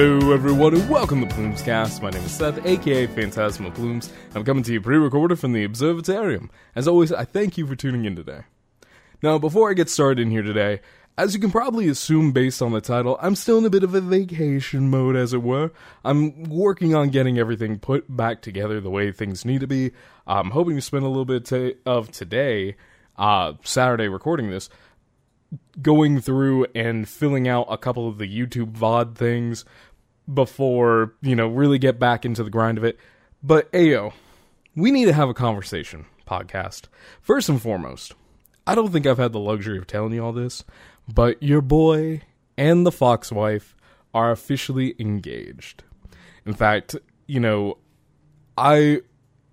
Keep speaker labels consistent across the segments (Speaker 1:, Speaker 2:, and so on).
Speaker 1: Hello, everyone, and welcome to Plumescast. My name is Seth, aka Phantasmal Plumes. I'm coming to you pre-recorded from the Observatorium. As always, I thank you for tuning in today. Now, before I get started in here today, as you can probably assume based on the title, I'm still in a bit of a vacation mode, as it were. I'm working on getting everything put back together the way things need to be. I'm hoping to spend a little bit of today, uh, Saturday, recording this, going through and filling out a couple of the YouTube VOD things before, you know, really get back into the grind of it. But Ayo, we need to have a conversation podcast. First and foremost, I don't think I've had the luxury of telling you all this, but your boy and the Fox wife are officially engaged. In fact, you know, I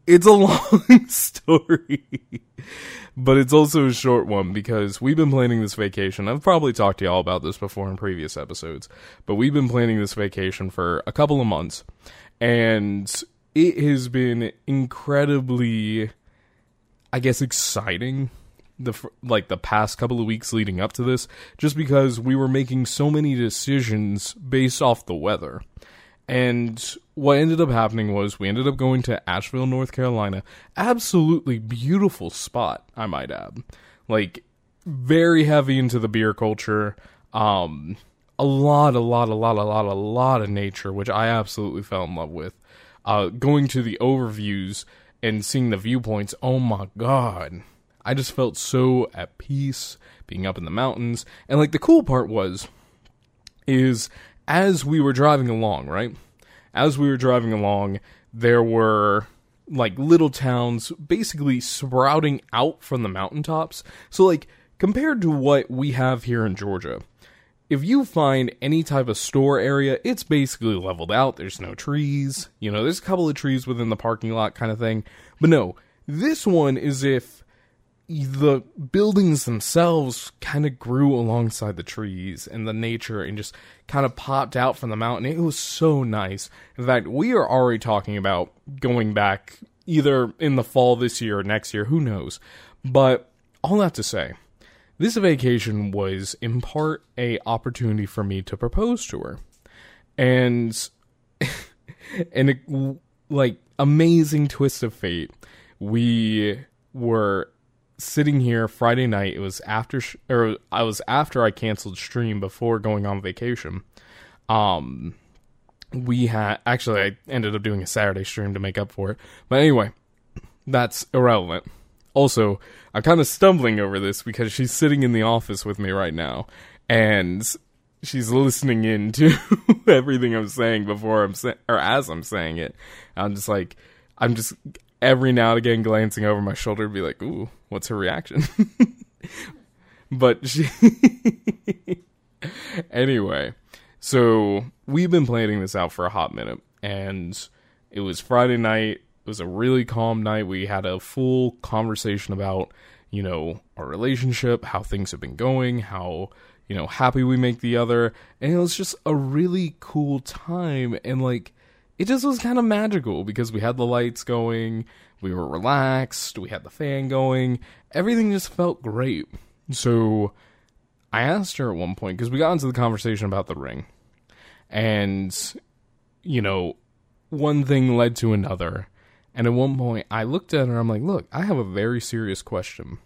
Speaker 1: it's a long story but it's also a short one because we've been planning this vacation. I've probably talked to y'all about this before in previous episodes, but we've been planning this vacation for a couple of months, and it has been incredibly, I guess, exciting. The like the past couple of weeks leading up to this, just because we were making so many decisions based off the weather. And what ended up happening was we ended up going to Asheville, North Carolina. Absolutely beautiful spot, I might add. Like very heavy into the beer culture. Um a lot, a lot, a lot, a lot, a lot of nature, which I absolutely fell in love with. Uh going to the overviews and seeing the viewpoints, oh my god. I just felt so at peace being up in the mountains. And like the cool part was is as we were driving along, right? As we were driving along, there were like little towns basically sprouting out from the mountaintops. So, like, compared to what we have here in Georgia, if you find any type of store area, it's basically leveled out. There's no trees. You know, there's a couple of trees within the parking lot kind of thing. But no, this one is if the buildings themselves kind of grew alongside the trees and the nature and just kind of popped out from the mountain. It was so nice. In fact, we are already talking about going back either in the fall this year or next year, who knows. But all that to say, this vacation was in part a opportunity for me to propose to her. And and a, like amazing twist of fate, we were sitting here Friday night. It was after, sh- or I was after I canceled stream before going on vacation. Um, we had actually I ended up doing a Saturday stream to make up for it. But anyway, that's irrelevant. Also, I'm kind of stumbling over this because she's sitting in the office with me right now, and she's listening in to everything I'm saying before I'm saying or as I'm saying it. I'm just like I'm just every now and again glancing over my shoulder be like, ooh, what's her reaction? but she. anyway, so we've been planning this out for a hot minute, and it was Friday night. It was a really calm night. We had a full conversation about, you know, our relationship, how things have been going, how, you know, happy we make the other. And it was just a really cool time. And like, it just was kind of magical because we had the lights going, we were relaxed, we had the fan going, everything just felt great. So I asked her at one point because we got into the conversation about the ring, and you know, one thing led to another. And at one point, I looked at her. I'm like, "Look, I have a very serious question.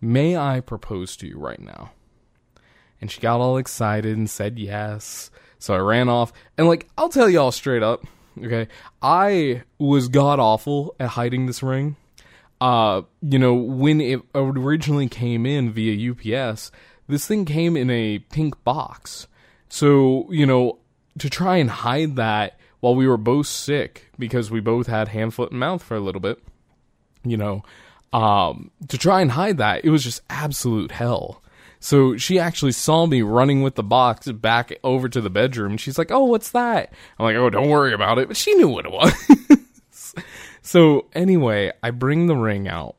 Speaker 1: May I propose to you right now?" And she got all excited and said yes. So I ran off. And like, I'll tell y'all straight up, okay? I was god awful at hiding this ring. Uh, you know, when it originally came in via UPS, this thing came in a pink box. So, you know, to try and hide that while we were both sick because we both had hand, foot, and mouth for a little bit, you know, um, to try and hide that, it was just absolute hell. So she actually saw me running with the box back over to the bedroom. She's like, "Oh, what's that?" I'm like, "Oh, don't worry about it." But she knew what it was. so anyway, I bring the ring out,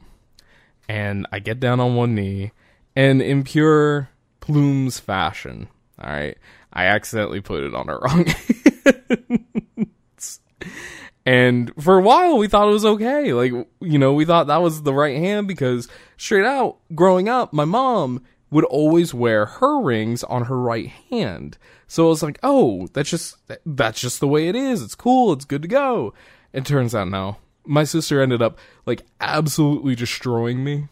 Speaker 1: and I get down on one knee, and in pure plumes fashion, all right, I accidentally put it on her wrong. And for a while, we thought it was okay. Like, you know, we thought that was the right hand because straight out, growing up, my mom would always wear her rings on her right hand. So I was like, "Oh, that's just that's just the way it is. It's cool. It's good to go." It turns out no. My sister ended up like absolutely destroying me.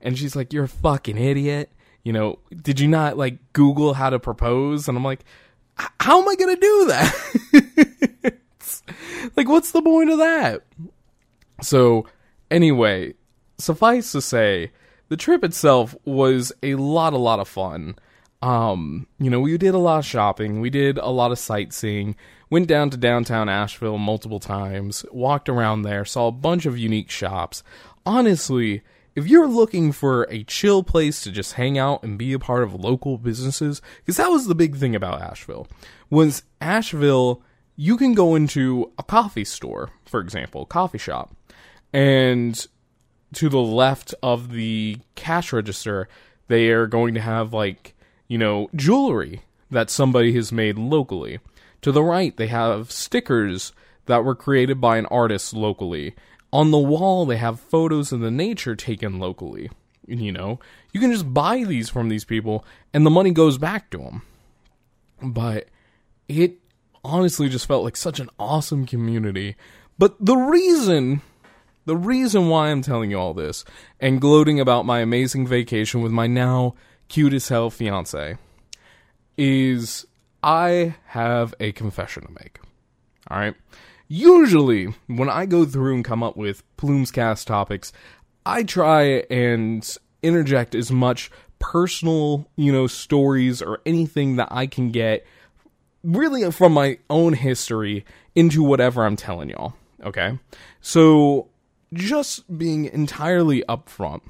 Speaker 1: And she's like, "You're a fucking idiot." You know, did you not like Google how to propose? And I'm like, "How am I going to do that?" like what's the point of that? So, anyway, suffice to say, the trip itself was a lot, a lot of fun. Um, you know, we did a lot of shopping, we did a lot of sightseeing, went down to downtown Asheville multiple times, walked around there, saw a bunch of unique shops. Honestly, if you're looking for a chill place to just hang out and be a part of local businesses, because that was the big thing about Asheville, was Asheville, you can go into a coffee store, for example, coffee shop, and to the left of the cash register, they are going to have like, you know, jewelry that somebody has made locally. To the right, they have stickers that were created by an artist locally. On the wall, they have photos of the nature taken locally. You know, you can just buy these from these people and the money goes back to them. But it honestly just felt like such an awesome community. But the reason the reason why I'm telling you all this and gloating about my amazing vacation with my now cute as hell fiance is I have a confession to make. All right. Usually, when I go through and come up with Plumescast topics, I try and interject as much personal, you know, stories or anything that I can get really from my own history into whatever I'm telling y'all. Okay. So just being entirely upfront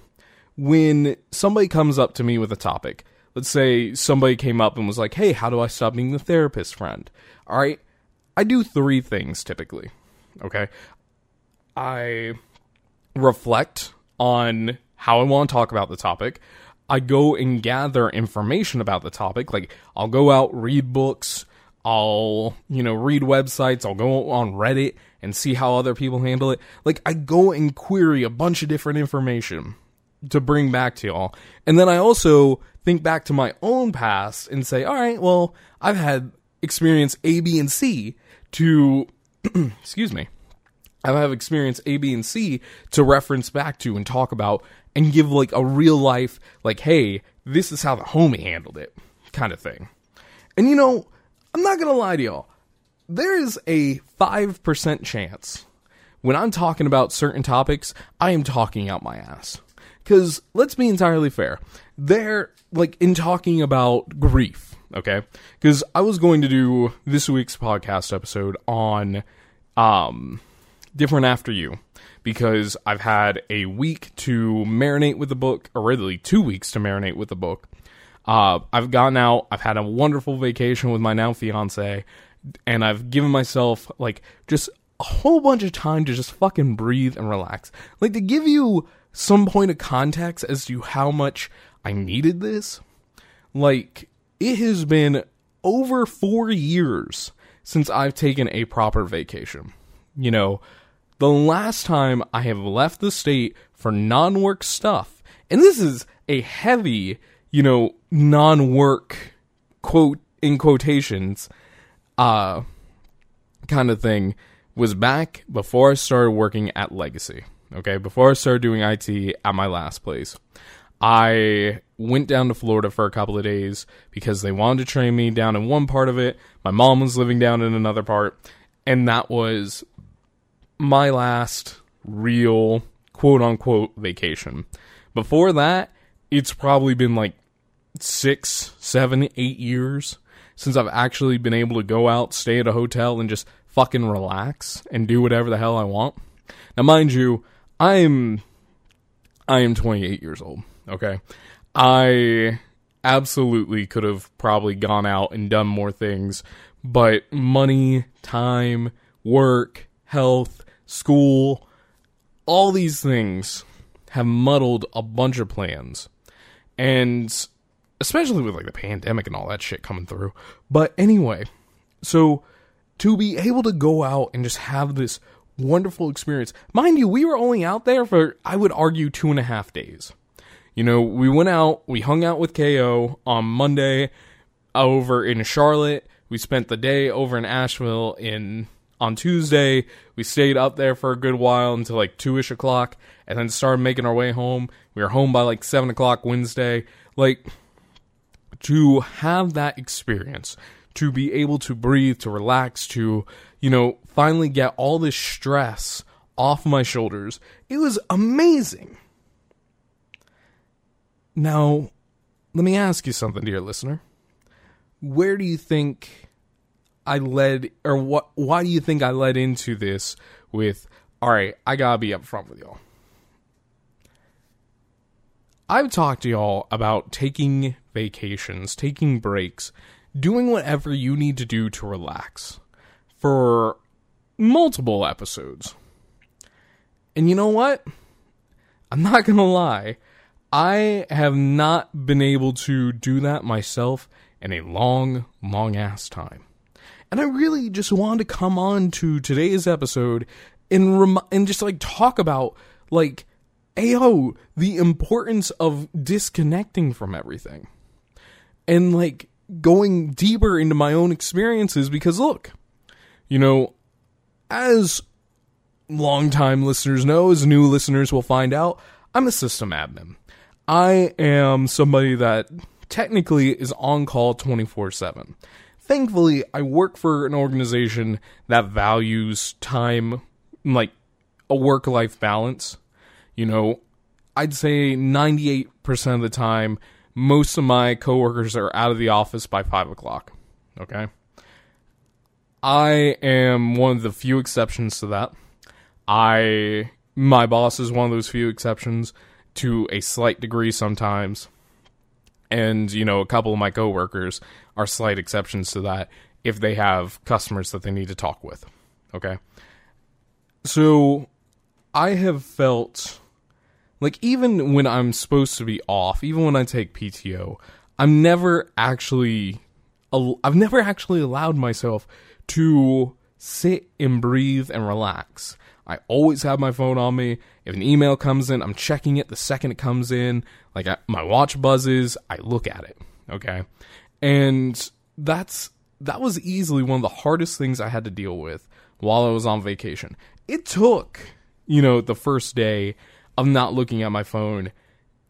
Speaker 1: when somebody comes up to me with a topic. Let's say somebody came up and was like, "Hey, how do I stop being the therapist friend?" All right, I do three things typically. Okay, I reflect on how I want to talk about the topic. I go and gather information about the topic. Like I'll go out, read books, I'll, you know, read websites, I'll go on Reddit and see how other people handle it. Like I go and query a bunch of different information to bring back to y'all. And then I also think back to my own past and say, all right, well, I've had experience A, B, and C to, excuse me, I have experience A, B, and C to reference back to and talk about and give like a real life, like, hey, this is how the homie handled it kind of thing. And you know, I'm not gonna lie to y'all there is a 5% chance when I'm talking about certain topics, I am talking out my ass. Because let's be entirely fair. They're like in talking about grief, okay? Because I was going to do this week's podcast episode on um, Different After You because I've had a week to marinate with the book, or really two weeks to marinate with the book. Uh, I've gotten out. I've had a wonderful vacation with my now fiance and I've given myself like just a whole bunch of time to just fucking breathe and relax. Like to give you some point of context as to how much I needed this. Like it has been over 4 years since I've taken a proper vacation. You know, the last time I have left the state for non-work stuff, and this is a heavy, you know, non-work quote in quotations uh kind of thing was back before I started working at Legacy. Okay, before I started doing IT at my last place. I went down to Florida for a couple of days because they wanted to train me down in one part of it. My mom was living down in another part, and that was my last real quote unquote vacation. Before that, it's probably been like six, seven, eight years since I've actually been able to go out, stay at a hotel, and just fucking relax and do whatever the hell I want. Now, mind you, I'm I am 28 years old. Okay, I absolutely could have probably gone out and done more things, but money, time, work, health, school, all these things have muddled a bunch of plans. And especially with like the pandemic and all that shit coming through. But anyway, so to be able to go out and just have this wonderful experience, mind you, we were only out there for I would argue two and a half days. You know, we went out, we hung out with KO on Monday over in Charlotte. We spent the day over in Asheville in on Tuesday. We stayed up there for a good while until like two ish o'clock, and then started making our way home. We were home by like seven o'clock Wednesday. Like to have that experience, to be able to breathe, to relax, to you know finally get all this stress off my shoulders. It was amazing. Now, let me ask you something, dear listener. Where do you think I led, or what? Why do you think I led into this with? All right, I gotta be upfront with y'all. I've talked to y'all about taking vacations, taking breaks, doing whatever you need to do to relax for multiple episodes. And you know what? I'm not going to lie. I have not been able to do that myself in a long, long ass time. And I really just wanted to come on to today's episode and rem- and just like talk about like ayo the importance of disconnecting from everything. And like going deeper into my own experiences because look, you know, as longtime listeners know, as new listeners will find out, I'm a system admin. I am somebody that technically is on call 24 7. Thankfully, I work for an organization that values time, like a work life balance. You know, I'd say 98% of the time, most of my coworkers are out of the office by 5 o'clock. Okay? I am one of the few exceptions to that. I my boss is one of those few exceptions to a slight degree sometimes. And, you know, a couple of my coworkers are slight exceptions to that if they have customers that they need to talk with. Okay? So I have felt like even when I'm supposed to be off, even when I take PTO, I'm never actually I've never actually allowed myself to sit and breathe and relax. I always have my phone on me. If an email comes in, I'm checking it the second it comes in. Like I, my watch buzzes, I look at it. Okay. And that's that was easily one of the hardest things I had to deal with while I was on vacation. It took, you know, the first day of not looking at my phone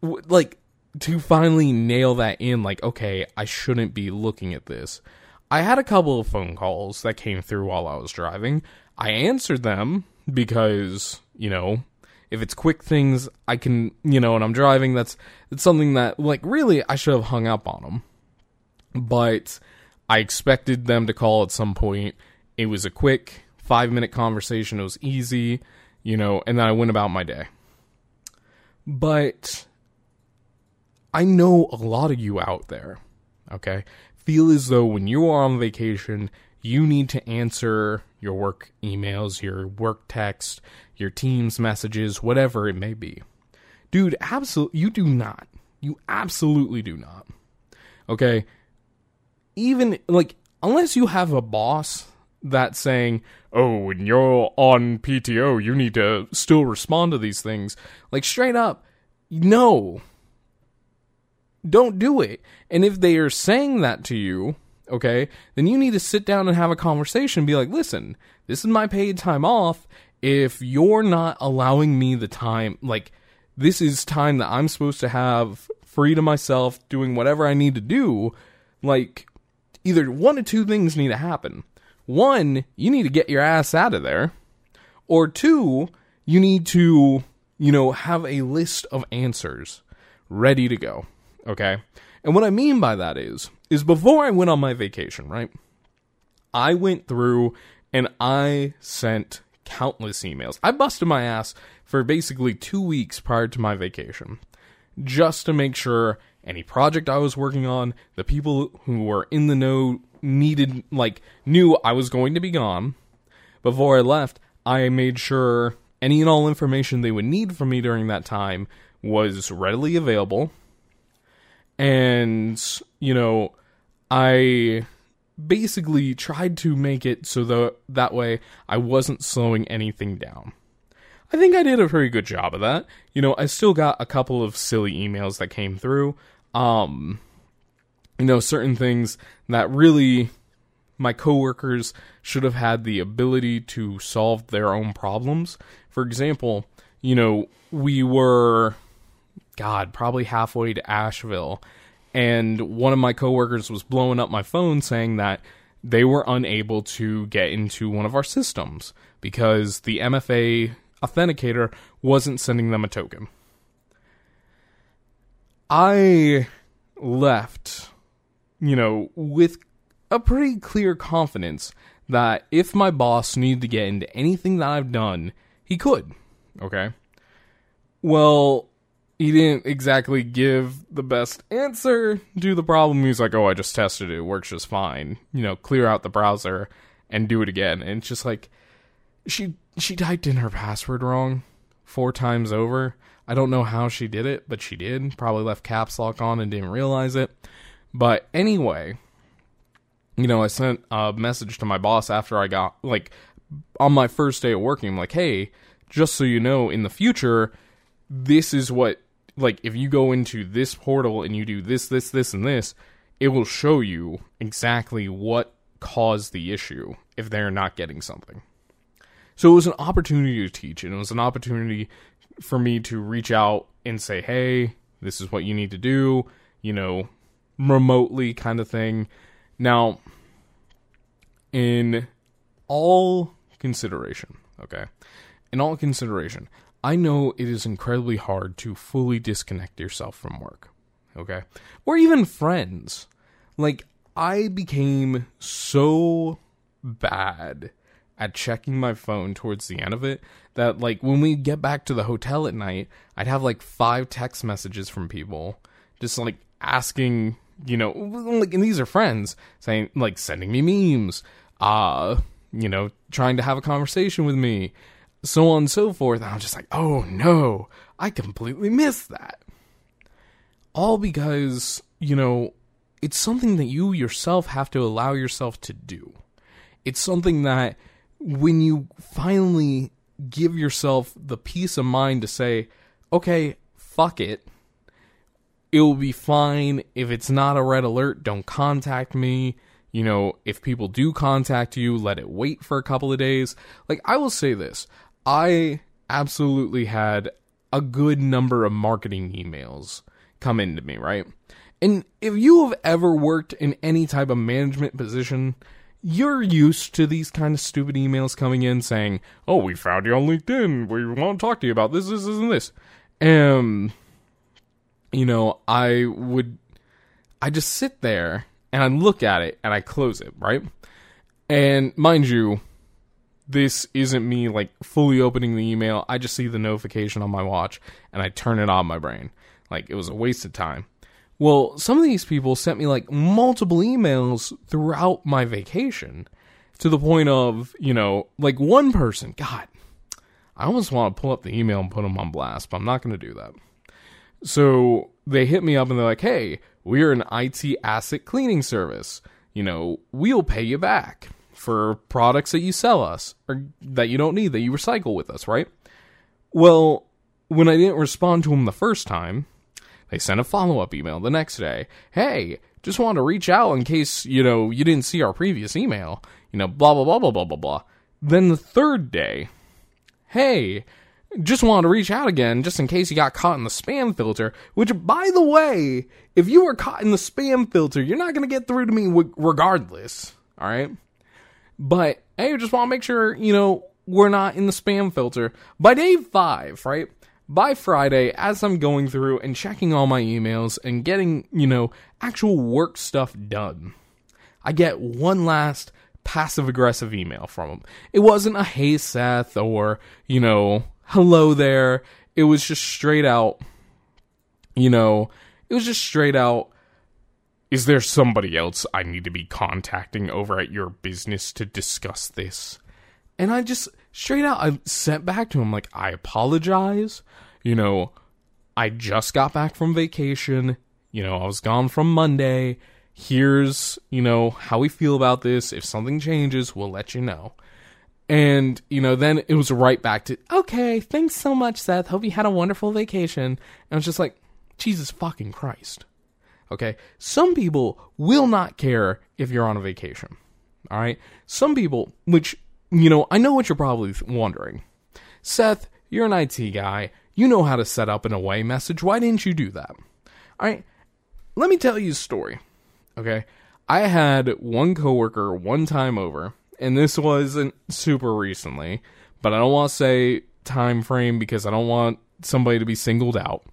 Speaker 1: like to finally nail that in like okay, I shouldn't be looking at this. I had a couple of phone calls that came through while I was driving. I answered them because, you know, if it's quick things, I can, you know, and I'm driving, that's it's something that like really I should have hung up on them. But I expected them to call at some point. It was a quick 5-minute conversation. It was easy, you know, and then I went about my day. But I know a lot of you out there, okay? Feel as though when you are on vacation, you need to answer your work emails, your work text, your Teams messages, whatever it may be. Dude, absolutely, you do not. You absolutely do not. Okay? Even, like, unless you have a boss that's saying, oh, when you're on PTO, you need to still respond to these things. Like, straight up, no. Don't do it. And if they are saying that to you, okay, then you need to sit down and have a conversation and be like, listen, this is my paid time off. If you're not allowing me the time, like, this is time that I'm supposed to have free to myself, doing whatever I need to do, like, either one or two things need to happen. One, you need to get your ass out of there. Or two, you need to, you know, have a list of answers ready to go. Okay? And what I mean by that is, is before I went on my vacation, right? I went through and I sent countless emails. I busted my ass for basically two weeks prior to my vacation just to make sure any project I was working on, the people who were in the know needed, like, knew I was going to be gone. Before I left, I made sure any and all information they would need from me during that time was readily available and you know i basically tried to make it so that that way i wasn't slowing anything down I think I did a pretty good job of that. You know, I still got a couple of silly emails that came through. Um, you know, certain things that really my coworkers should have had the ability to solve their own problems. For example, you know, we were, God, probably halfway to Asheville, and one of my coworkers was blowing up my phone saying that they were unable to get into one of our systems because the MFA authenticator wasn't sending them a token. I left, you know, with a pretty clear confidence that if my boss needed to get into anything that I've done, he could. Okay. Well, he didn't exactly give the best answer to the problem. He's like, oh, I just tested it. It works just fine. You know, clear out the browser and do it again. And it's just like, she she typed in her password wrong four times over. I don't know how she did it, but she did. Probably left caps lock on and didn't realize it. But anyway, you know, I sent a message to my boss after I got like on my first day of working. I'm like, hey, just so you know, in the future, this is what like if you go into this portal and you do this, this, this, and this, it will show you exactly what caused the issue if they're not getting something. So it was an opportunity to teach, and it was an opportunity for me to reach out and say, hey, this is what you need to do, you know, remotely kind of thing. Now, in all consideration, okay, in all consideration, I know it is incredibly hard to fully disconnect yourself from work, okay, or even friends. Like, I became so bad at checking my phone towards the end of it that like when we get back to the hotel at night i'd have like five text messages from people just like asking you know like and these are friends saying like sending me memes uh you know trying to have a conversation with me so on and so forth and i'm just like oh no i completely missed that all because you know it's something that you yourself have to allow yourself to do it's something that when you finally give yourself the peace of mind to say, okay, fuck it. It will be fine. If it's not a red alert, don't contact me. You know, if people do contact you, let it wait for a couple of days. Like, I will say this I absolutely had a good number of marketing emails come into me, right? And if you have ever worked in any type of management position, you're used to these kind of stupid emails coming in saying, "Oh, we found you on LinkedIn. We want to talk to you about this, this, this, and this." Um, you know, I would, I just sit there and I look at it and I close it, right? And mind you, this isn't me like fully opening the email. I just see the notification on my watch and I turn it on my brain. Like it was a waste of time. Well, some of these people sent me like multiple emails throughout my vacation to the point of, you know, like one person, God, I almost want to pull up the email and put them on blast, but I'm not going to do that. So they hit me up and they're like, hey, we're an IT asset cleaning service. You know, we'll pay you back for products that you sell us or that you don't need, that you recycle with us, right? Well, when I didn't respond to them the first time, they sent a follow up email the next day. Hey, just wanted to reach out in case, you know, you didn't see our previous email. You know, blah, blah, blah, blah, blah, blah, blah. Then the third day, hey, just wanted to reach out again just in case you got caught in the spam filter. Which, by the way, if you were caught in the spam filter, you're not going to get through to me regardless. All right. But hey, just want to make sure, you know, we're not in the spam filter. By day five, right? by Friday, as I'm going through and checking all my emails and getting, you know, actual work stuff done, I get one last passive aggressive email from him. It wasn't a hey Seth or, you know, hello there. It was just straight out, you know, it was just straight out. Is there somebody else I need to be contacting over at your business to discuss this? And I just straight out I sent back to him like I apologize. You know, I just got back from vacation. You know, I was gone from Monday. Here's, you know, how we feel about this. If something changes, we'll let you know. And, you know, then it was right back to, okay, thanks so much, Seth. Hope you had a wonderful vacation. And I was just like, Jesus fucking Christ. Okay. Some people will not care if you're on a vacation. All right. Some people, which, you know, I know what you're probably wondering. Seth, you're an IT guy. You know how to set up an away message. Why didn't you do that? All right. Let me tell you a story. Okay. I had one coworker one time over and this wasn't super recently, but I don't want to say time frame because I don't want somebody to be singled out.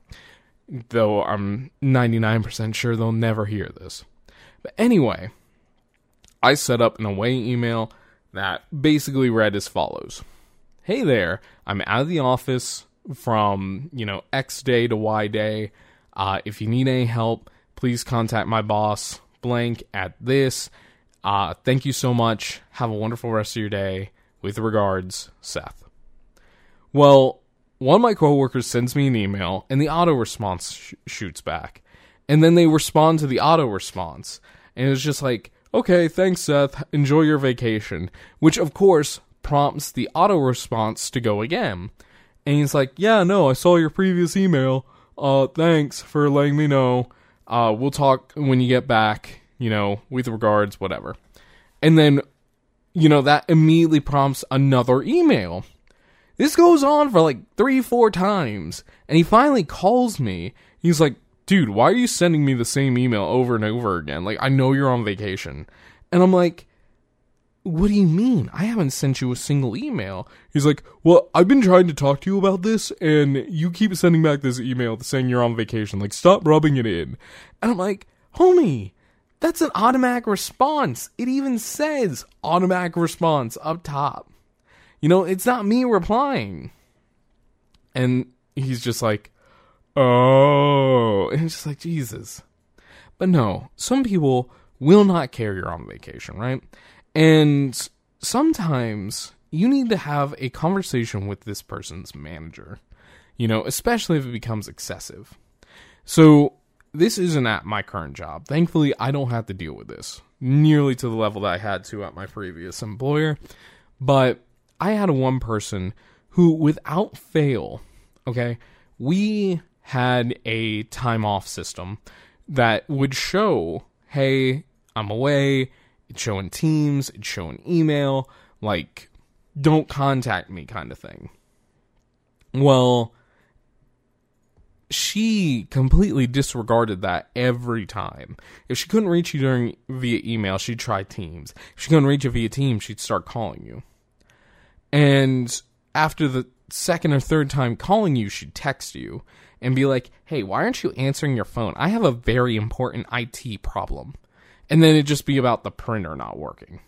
Speaker 1: Though I'm 99% sure they'll never hear this. But anyway, I set up an away email that basically read as follows Hey there, I'm out of the office from, you know, X day to Y day. Uh, if you need any help, please contact my boss, blank, at this uh, thank you so much. Have a wonderful rest of your day. With regards, Seth. Well, one of my coworkers sends me an email, and the auto response sh- shoots back. And then they respond to the auto response. And it's just like, okay, thanks, Seth. Enjoy your vacation. Which, of course, prompts the auto response to go again. And he's like, yeah, no, I saw your previous email. Uh, thanks for letting me know. Uh, we'll talk when you get back you know, with regards, whatever. And then, you know, that immediately prompts another email. This goes on for like three, four times. And he finally calls me. He's like, dude, why are you sending me the same email over and over again? Like, I know you're on vacation. And I'm like, what do you mean? I haven't sent you a single email. He's like, well, I've been trying to talk to you about this, and you keep sending back this email saying you're on vacation. Like, stop rubbing it in. And I'm like, homie, that's an automatic response. It even says automatic response up top. You know, it's not me replying. And he's just like, oh. And it's just like, Jesus. But no, some people will not care you're on vacation, right? And sometimes you need to have a conversation with this person's manager, you know, especially if it becomes excessive. So this isn't at my current job. Thankfully, I don't have to deal with this nearly to the level that I had to at my previous employer. But I had one person who, without fail, okay, we had a time off system that would show, hey, I'm away. It's showing Teams, it's showing email, like, don't contact me kind of thing. Well, she completely disregarded that every time. If she couldn't reach you during via email, she'd try Teams. If she couldn't reach you via Teams, she'd start calling you. And after the second or third time calling you, she'd text you and be like, "Hey, why aren't you answering your phone? I have a very important IT problem." And then it'd just be about the printer not working.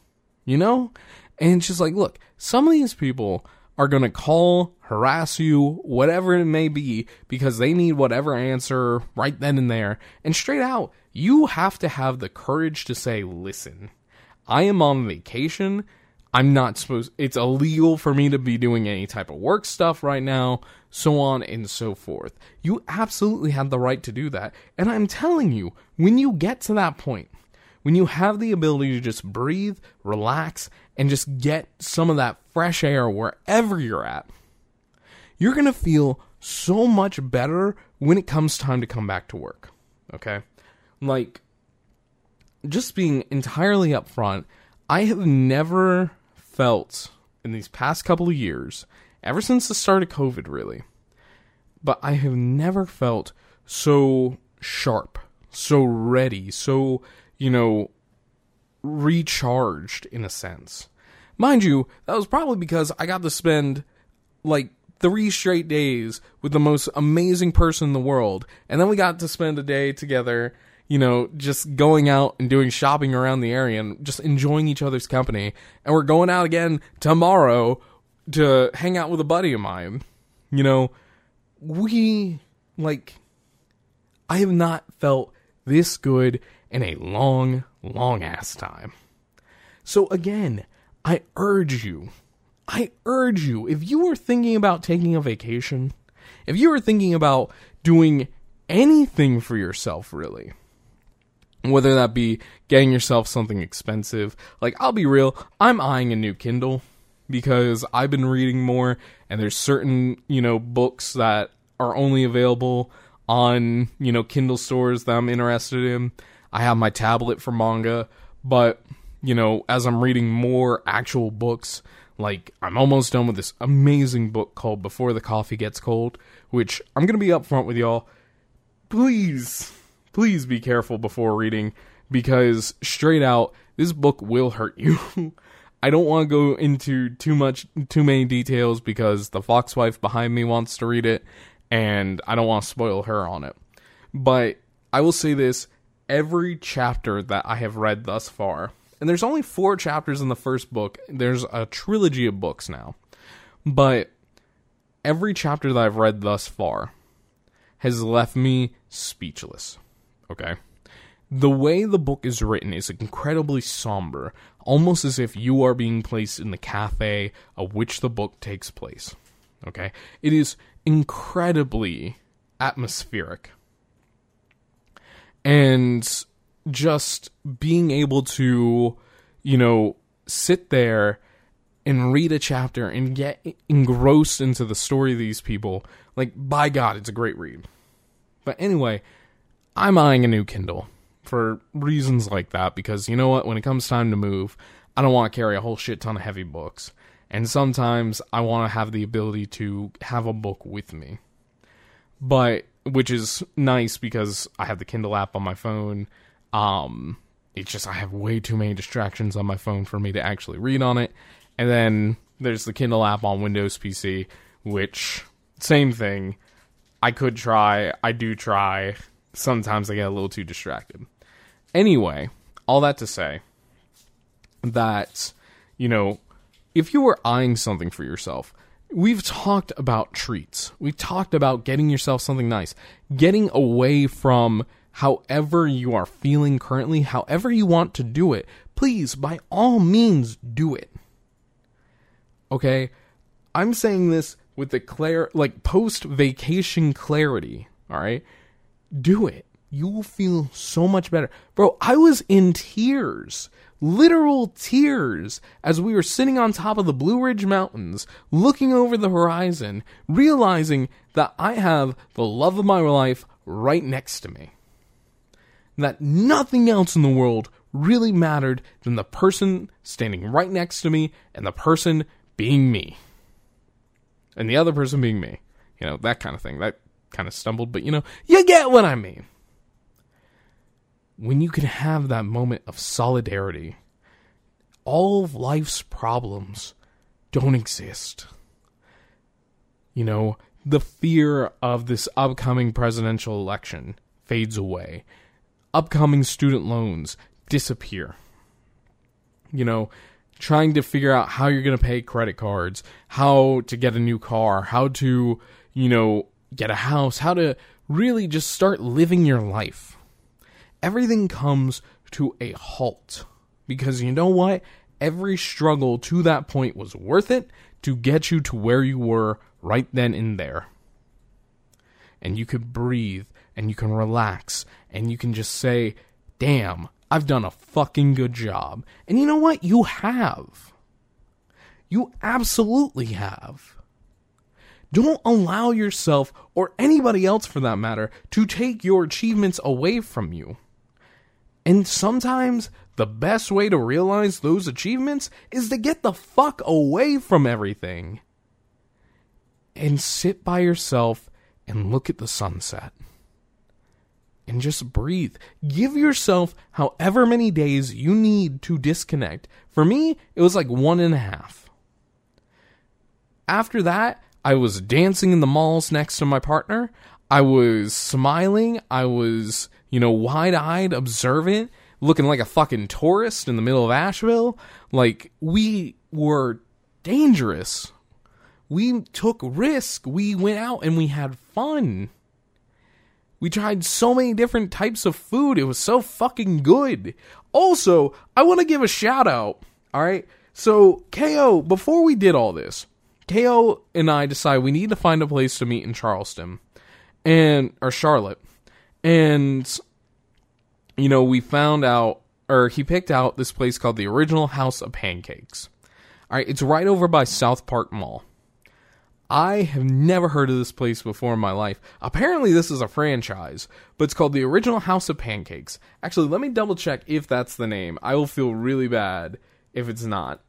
Speaker 1: You know? And she's like, "Look, some of these people are going to call, harass you, whatever it may be, because they need whatever answer right then and there. And straight out, you have to have the courage to say, listen, I am on vacation. I'm not supposed, it's illegal for me to be doing any type of work stuff right now, so on and so forth. You absolutely have the right to do that. And I'm telling you, when you get to that point, when you have the ability to just breathe, relax, and just get some of that fresh air wherever you're at, you're going to feel so much better when it comes time to come back to work. Okay? Like, just being entirely upfront, I have never felt in these past couple of years, ever since the start of COVID, really, but I have never felt so sharp, so ready, so you know, recharged in a sense. Mind you, that was probably because I got to spend like three straight days with the most amazing person in the world. And then we got to spend a day together, you know, just going out and doing shopping around the area and just enjoying each other's company. And we're going out again tomorrow to hang out with a buddy of mine. You know, we, like, I have not felt this good in a long, long ass time. So again, I urge you, I urge you, if you are thinking about taking a vacation, if you are thinking about doing anything for yourself, really, whether that be getting yourself something expensive, like I'll be real, I'm eyeing a new Kindle. because I've been reading more and there's certain, you know, books that are only available on, you know, Kindle stores that I'm interested in. I have my tablet for manga, but, you know, as I'm reading more actual books, like I'm almost done with this amazing book called Before the Coffee Gets Cold, which I'm going to be upfront with y'all. Please, please be careful before reading because straight out, this book will hurt you. I don't want to go into too much, too many details because the fox wife behind me wants to read it, and I don't want to spoil her on it. But I will say this every chapter that I have read thus far, and there's only four chapters in the first book, there's a trilogy of books now. But every chapter that I've read thus far has left me speechless. Okay? The way the book is written is incredibly somber, almost as if you are being placed in the cafe of which the book takes place. Okay? It is incredibly atmospheric. And just being able to, you know, sit there and read a chapter and get engrossed into the story of these people, like, by God, it's a great read. But anyway, I'm eyeing a new Kindle for reasons like that because you know what? When it comes time to move, I don't want to carry a whole shit ton of heavy books. And sometimes I want to have the ability to have a book with me. But which is nice because I have the Kindle app on my phone. Um it's just I have way too many distractions on my phone for me to actually read on it. And then there's the Kindle app on Windows PC, which same thing. I could try, I do try. Sometimes I get a little too distracted. Anyway, all that to say that, you know, if you were eyeing something for yourself, we've talked about treats. We've talked about getting yourself something nice, getting away from however you are feeling currently, however you want to do it. Please, by all means, do it. Okay? I'm saying this with the clear, like post vacation clarity. All right? Do it you will feel so much better. Bro, I was in tears, literal tears, as we were sitting on top of the Blue Ridge Mountains, looking over the horizon, realizing that I have the love of my life right next to me. That nothing else in the world really mattered than the person standing right next to me and the person being me. And the other person being me. You know, that kind of thing. That kind of stumbled, but you know, you get what I mean when you can have that moment of solidarity, all of life's problems don't exist. You know, the fear of this upcoming presidential election fades away. Upcoming student loans disappear. You know, trying to figure out how you're going to pay credit cards, how to get a new car, how to, you know, get a house, how to really just start living your life everything comes to a halt. Because you know what? Every struggle to that point was worth it to get you to where you were right then and there. And you could breathe and you can relax and you can just say, damn, I've done a fucking good job. And you know what? You have. You absolutely have. Don't allow yourself, or anybody else for that matter, to take your achievements away from you. And sometimes the best way to realize those achievements is to get the fuck away from everything and sit by yourself and look at the sunset. And just breathe. Give yourself however many days you need to disconnect. For me, it was like one and a half. After that, I was dancing in the malls next to my partner. I was smiling. I was you know, wide eyed, observant, looking like a fucking tourist in the middle of Asheville. Like, we were dangerous. We took risk. We went out and we had fun. We tried so many different types of food. It was so fucking good. Also, I want to give a shout out. All right. So, KO, before we did all this, KO and I decided we need to find a place to meet in Charleston and or Charlotte. And, you know, we found out, or he picked out this place called the Original House of Pancakes. All right, it's right over by South Park Mall. I have never heard of this place before in my life. Apparently, this is a franchise, but it's called the Original House of Pancakes. Actually, let me double check if that's the name. I will feel really bad if it's not.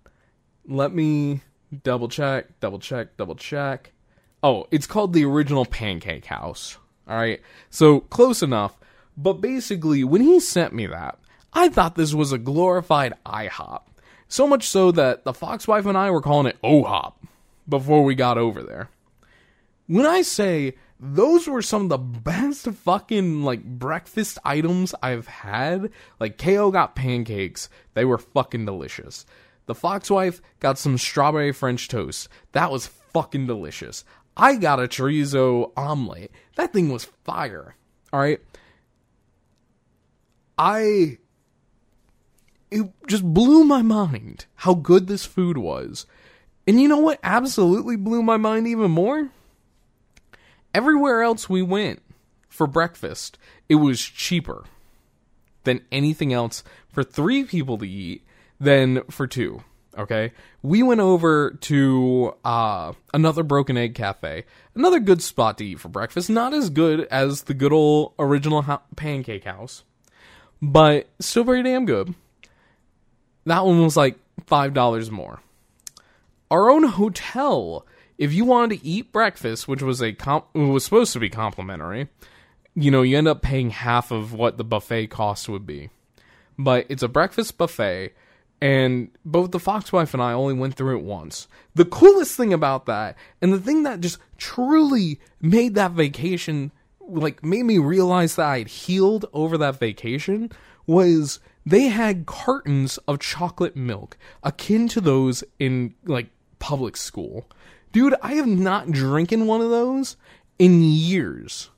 Speaker 1: Let me double check, double check, double check. Oh, it's called the Original Pancake House. All right, so close enough. But basically, when he sent me that, I thought this was a glorified IHOP. So much so that the Fox wife and I were calling it OHOP before we got over there. When I say those were some of the best fucking like breakfast items I've had, like KO got pancakes, they were fucking delicious. The Fox wife got some strawberry French toast. That was fucking delicious. I got a chorizo omelet. That thing was fire. All right. I it just blew my mind how good this food was. And you know what absolutely blew my mind even more? Everywhere else we went for breakfast, it was cheaper than anything else for three people to eat than for two. Okay, we went over to uh, another Broken Egg Cafe, another good spot to eat for breakfast. Not as good as the good old original ha- Pancake House, but still very damn good. That one was like five dollars more our own hotel. If you wanted to eat breakfast, which was a comp- was supposed to be complimentary, you know, you end up paying half of what the buffet cost would be. But it's a breakfast buffet, and both the Fox wife and I only went through it once. The coolest thing about that, and the thing that just truly made that vacation like made me realize that I had healed over that vacation was they had cartons of chocolate milk akin to those in like public school. Dude, I have not drinking one of those in years.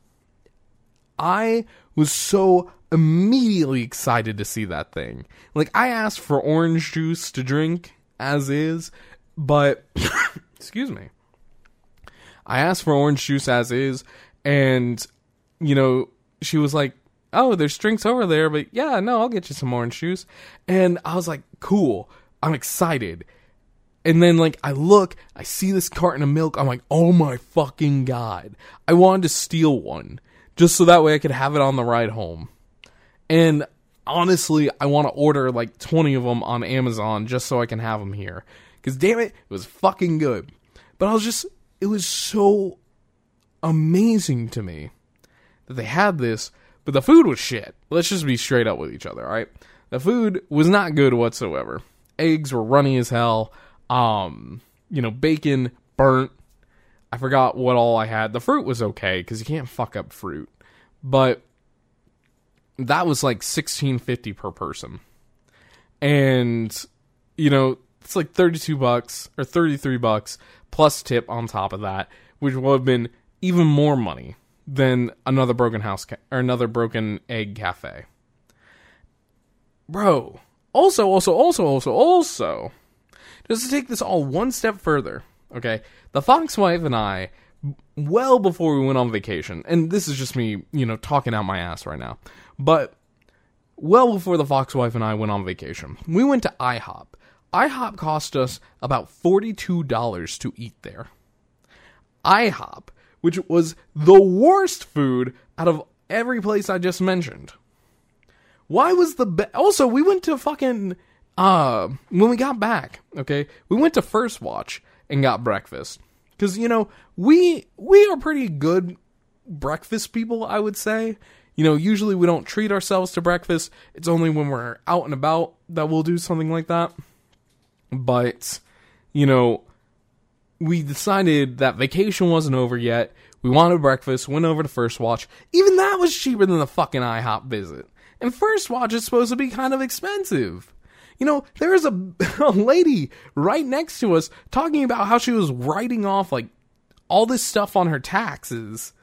Speaker 1: I was so immediately excited to see that thing. Like I asked for orange juice to drink as is, but excuse me. I asked for orange juice as is and you know, she was like, "Oh, there's drinks over there, but yeah, no, I'll get you some orange juice." And I was like, "Cool. I'm excited." And then like I look, I see this carton of milk. I'm like, "Oh my fucking god." I wanted to steal one just so that way I could have it on the ride home. And honestly, I want to order like 20 of them on Amazon just so I can have them here. Cuz damn it, it was fucking good. But I was just it was so amazing to me that they had this, but the food was shit. Let's just be straight up with each other, all right? The food was not good whatsoever. Eggs were runny as hell. Um, you know, bacon burnt. I forgot what all I had. The fruit was okay because you can't fuck up fruit, but that was like sixteen fifty per person, and you know it's like thirty two bucks or thirty three bucks plus tip on top of that, which would have been even more money than another broken house ca- or another broken egg cafe. Bro, also, also, also, also, also, just to take this all one step further, okay? The Fox wife and I, well before we went on vacation, and this is just me, you know, talking out my ass right now, but well before the Fox wife and I went on vacation, we went to IHOP. IHOP cost us about $42 to eat there. IHOP, which was the worst food out of every place I just mentioned. Why was the be- also we went to fucking uh when we got back, okay? We went to First Watch and got breakfast cuz you know, we we are pretty good breakfast people, I would say. You know, usually we don't treat ourselves to breakfast. It's only when we're out and about that we'll do something like that. But you know, we decided that vacation wasn't over yet. We wanted breakfast, went over to First Watch. Even that was cheaper than the fucking IHOP visit. And First Watch is supposed to be kind of expensive. You know, there was a, a lady right next to us talking about how she was writing off like all this stuff on her taxes,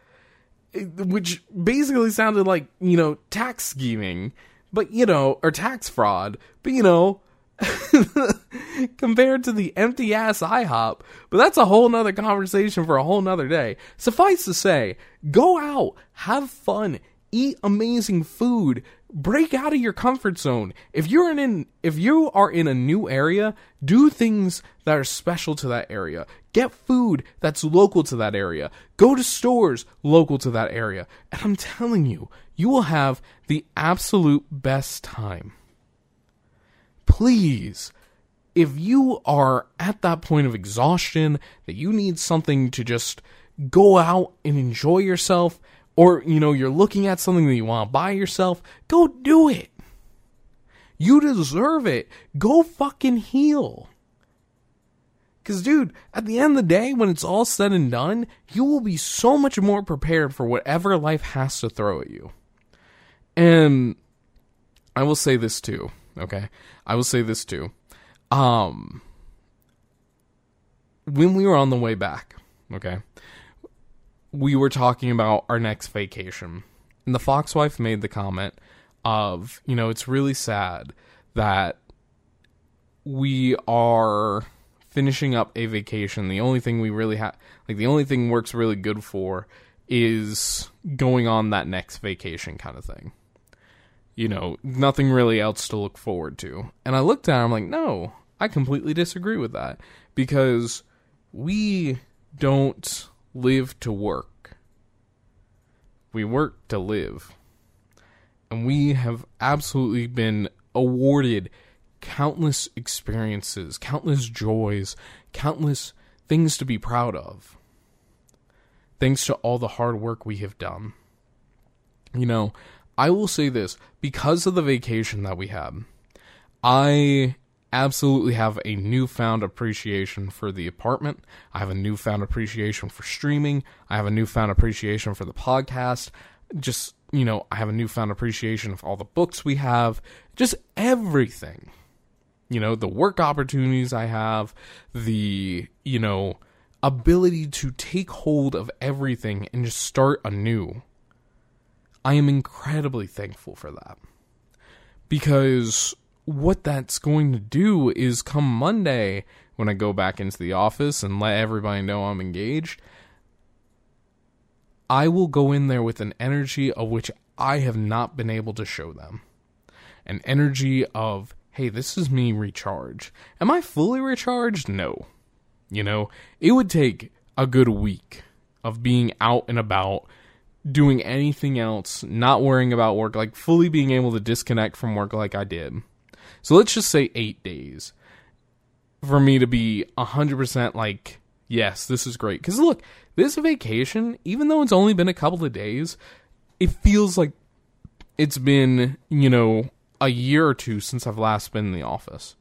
Speaker 1: eh, which basically sounded like, you know, tax scheming, but you know, or tax fraud, but you know, compared to the empty ass IHOP. But that's a whole nother conversation for a whole nother day. Suffice to say, go out, have fun, eat amazing food. Break out of your comfort zone. If you're in if you are in a new area do things that are special to that area. Get food that's local to that area. Go to stores local to that area. And i'm telling you you will have the absolute best time. Please if you are at that point of exhaustion that you need something to just go out and enjoy yourself or you know you're looking at something that you want to buy yourself go do it. You deserve it. Go fucking heal. Because dude at the end of the day when it's all said and done you will be so much more prepared for whatever life has to throw at you. And i will say this too okay? I will say this too. Um when we were on the way back okay we were talking about our next vacation. And the Fox wife made the comment of, you know, it's really sad that we are finishing up a vacation. The only thing we really have, like, the only thing works really good for is going on that next vacation kind of thing. You know, nothing really else to look forward to. And I looked at her, I'm like, no, I completely disagree with that because we don't live to work. We work to live. And we have absolutely been awarded countless experiences, countless joys, countless things to be proud of. Thanks to all the hard work we have done. You know, I will say this because of the vacation that we had, I absolutely have a newfound appreciation for the apartment. I have a newfound appreciation for streaming. I have a newfound appreciation for the podcast. Just, you know, I have a newfound appreciation of all the books we have, just everything. You know, the work opportunities I have, the, you know, ability to take hold of everything and just start anew. I am incredibly thankful for that. Because what that's going to do is come Monday when I go back into the office and let everybody know I'm engaged, I will go in there with an energy of which I have not been able to show them. An energy of, hey, this is me recharged. Am I fully recharged? No. You know, it would take a good week of being out and about, doing anything else, not worrying about work, like fully being able to disconnect from work like I did so let's just say eight days for me to be 100% like, yes, this is great. Because look, this vacation, even though it's only been a couple of days, it feels like it's been, you know, a year or two since I've last been in the office.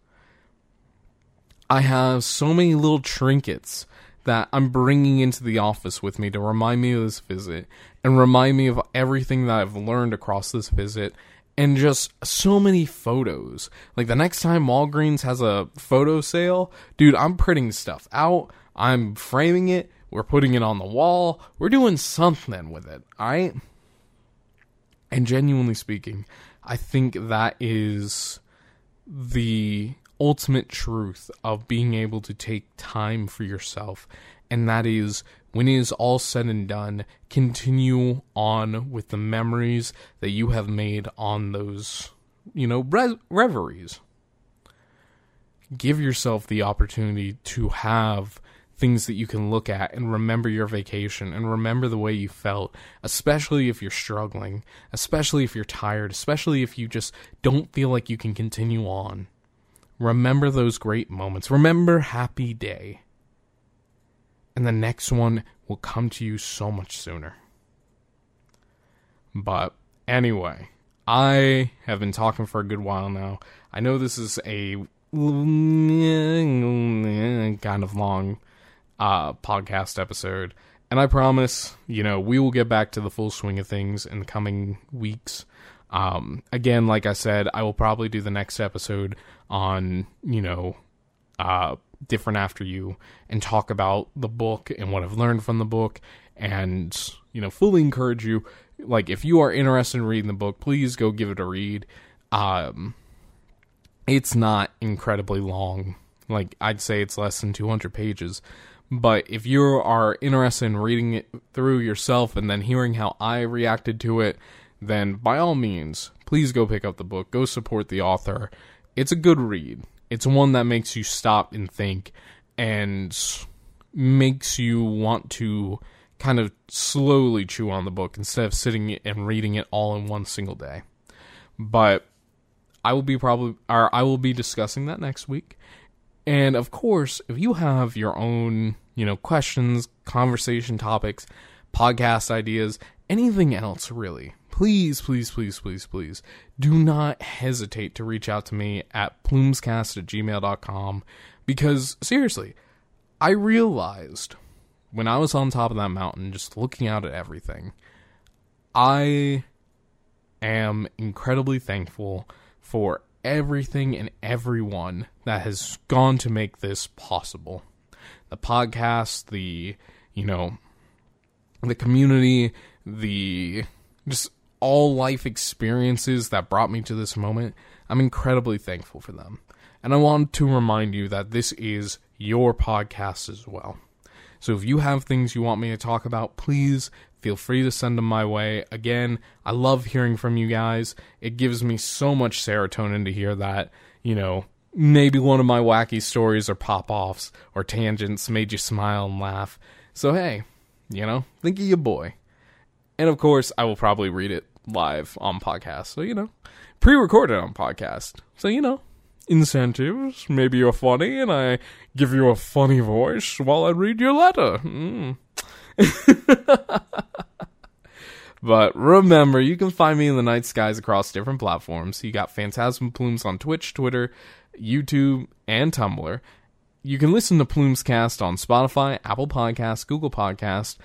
Speaker 1: I have so many little trinkets that I'm bringing into the office with me to remind me of this visit and remind me of everything that I've learned across this visit and just so many photos. Like the next time Walgreens has a photo sale, dude, I'm printing stuff out. I'm framing it. We're putting it on the wall. We're doing something with it, alright? And genuinely speaking, I think that is the ultimate truth of being able to take time for yourself. And that is when it is all said and done, continue on with the memories that you have made on those, you know, re- reveries. Give yourself the opportunity to have things that you can look at and remember your vacation and remember the way you felt, especially if you're struggling, especially if you're tired, especially if you just don't feel like you can continue on. Remember those great moments. Remember Happy Day and the next one will come to you so much sooner. But anyway, I have been talking for a good while now. I know this is a kind of long uh, podcast episode, and I promise, you know, we will get back to the full swing of things in the coming weeks. Um, again, like I said, I will probably do the next episode on, you know, uh, different after you and talk about the book and what I've learned from the book and you know fully encourage you like if you are interested in reading the book please go give it a read um it's not incredibly long like I'd say it's less than 200 pages but if you are interested in reading it through yourself and then hearing how I reacted to it then by all means, please go pick up the book. Go support the author. It's a good read. It's one that makes you stop and think and makes you want to kind of slowly chew on the book instead of sitting and reading it all in one single day. But I will be probably or I will be discussing that next week. And of course, if you have your own, you know, questions, conversation topics, podcast ideas, anything else really, please, please, please, please, please do not hesitate to reach out to me at plumescast at gmail.com because seriously, I realized when I was on top of that mountain just looking out at everything, I am incredibly thankful for everything and everyone that has gone to make this possible. The podcast, the, you know, the community, the just all life experiences that brought me to this moment. I'm incredibly thankful for them. And I want to remind you that this is your podcast as well. So if you have things you want me to talk about, please feel free to send them my way. Again, I love hearing from you guys. It gives me so much serotonin to hear that, you know, maybe one of my wacky stories or pop offs or tangents made you smile and laugh. So hey, you know, think of your boy. And of course, I will probably read it live on podcast. So, you know, pre recorded on podcast. So, you know, incentives. Maybe you're funny and I give you a funny voice while I read your letter. Mm. but remember, you can find me in the night skies across different platforms. You got Phantasma Plumes on Twitch, Twitter, YouTube, and Tumblr. You can listen to Plumes Cast on Spotify, Apple Podcasts, Google Podcasts,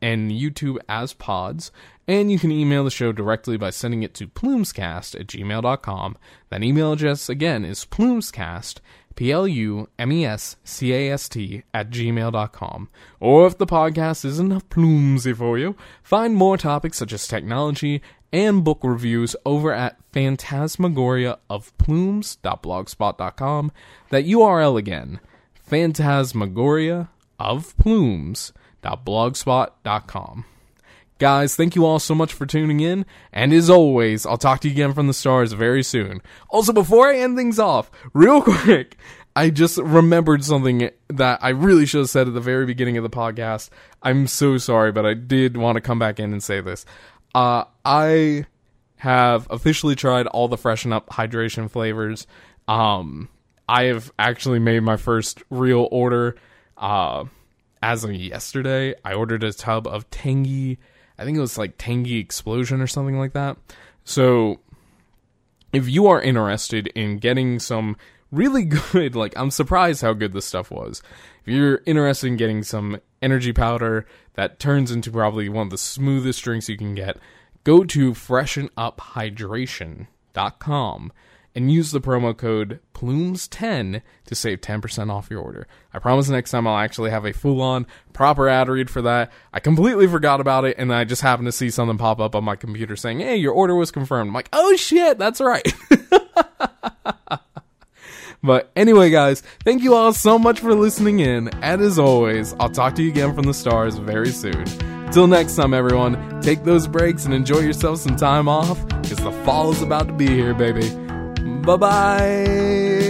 Speaker 1: and YouTube as pods. And you can email the show directly by sending it to plumescast at gmail.com. That email address again is plumescast, P L U M E S C A S T, at gmail.com. Or if the podcast isn't enough plumesy for you, find more topics such as technology and book reviews over at phantasmagoriaofplumes.blogspot.com. That URL again, phantasmagoria of plumes.blogspot.com. Guys, thank you all so much for tuning in, and as always, I'll talk to you again from the stars very soon. Also, before I end things off, real quick, I just remembered something that I really should have said at the very beginning of the podcast. I'm so sorry, but I did want to come back in and say this. Uh, I have officially tried all the freshen up hydration flavors. Um, I have actually made my first real order. Uh, as of yesterday, I ordered a tub of Tangy I think it was like Tangy Explosion or something like that. So if you are interested in getting some really good, like I'm surprised how good this stuff was. If you're interested in getting some energy powder that turns into probably one of the smoothest drinks you can get, go to freshenUphydration.com and use the promo code PLUMES10 to save 10% off your order. I promise next time I'll actually have a full on proper ad read for that. I completely forgot about it and I just happened to see something pop up on my computer saying, hey, your order was confirmed. I'm like, oh shit, that's right. But anyway, guys, thank you all so much for listening in. And as always, I'll talk to you again from the stars very soon. Till next time, everyone, take those breaks and enjoy yourself some time off because the fall is about to be here, baby. Bye bye.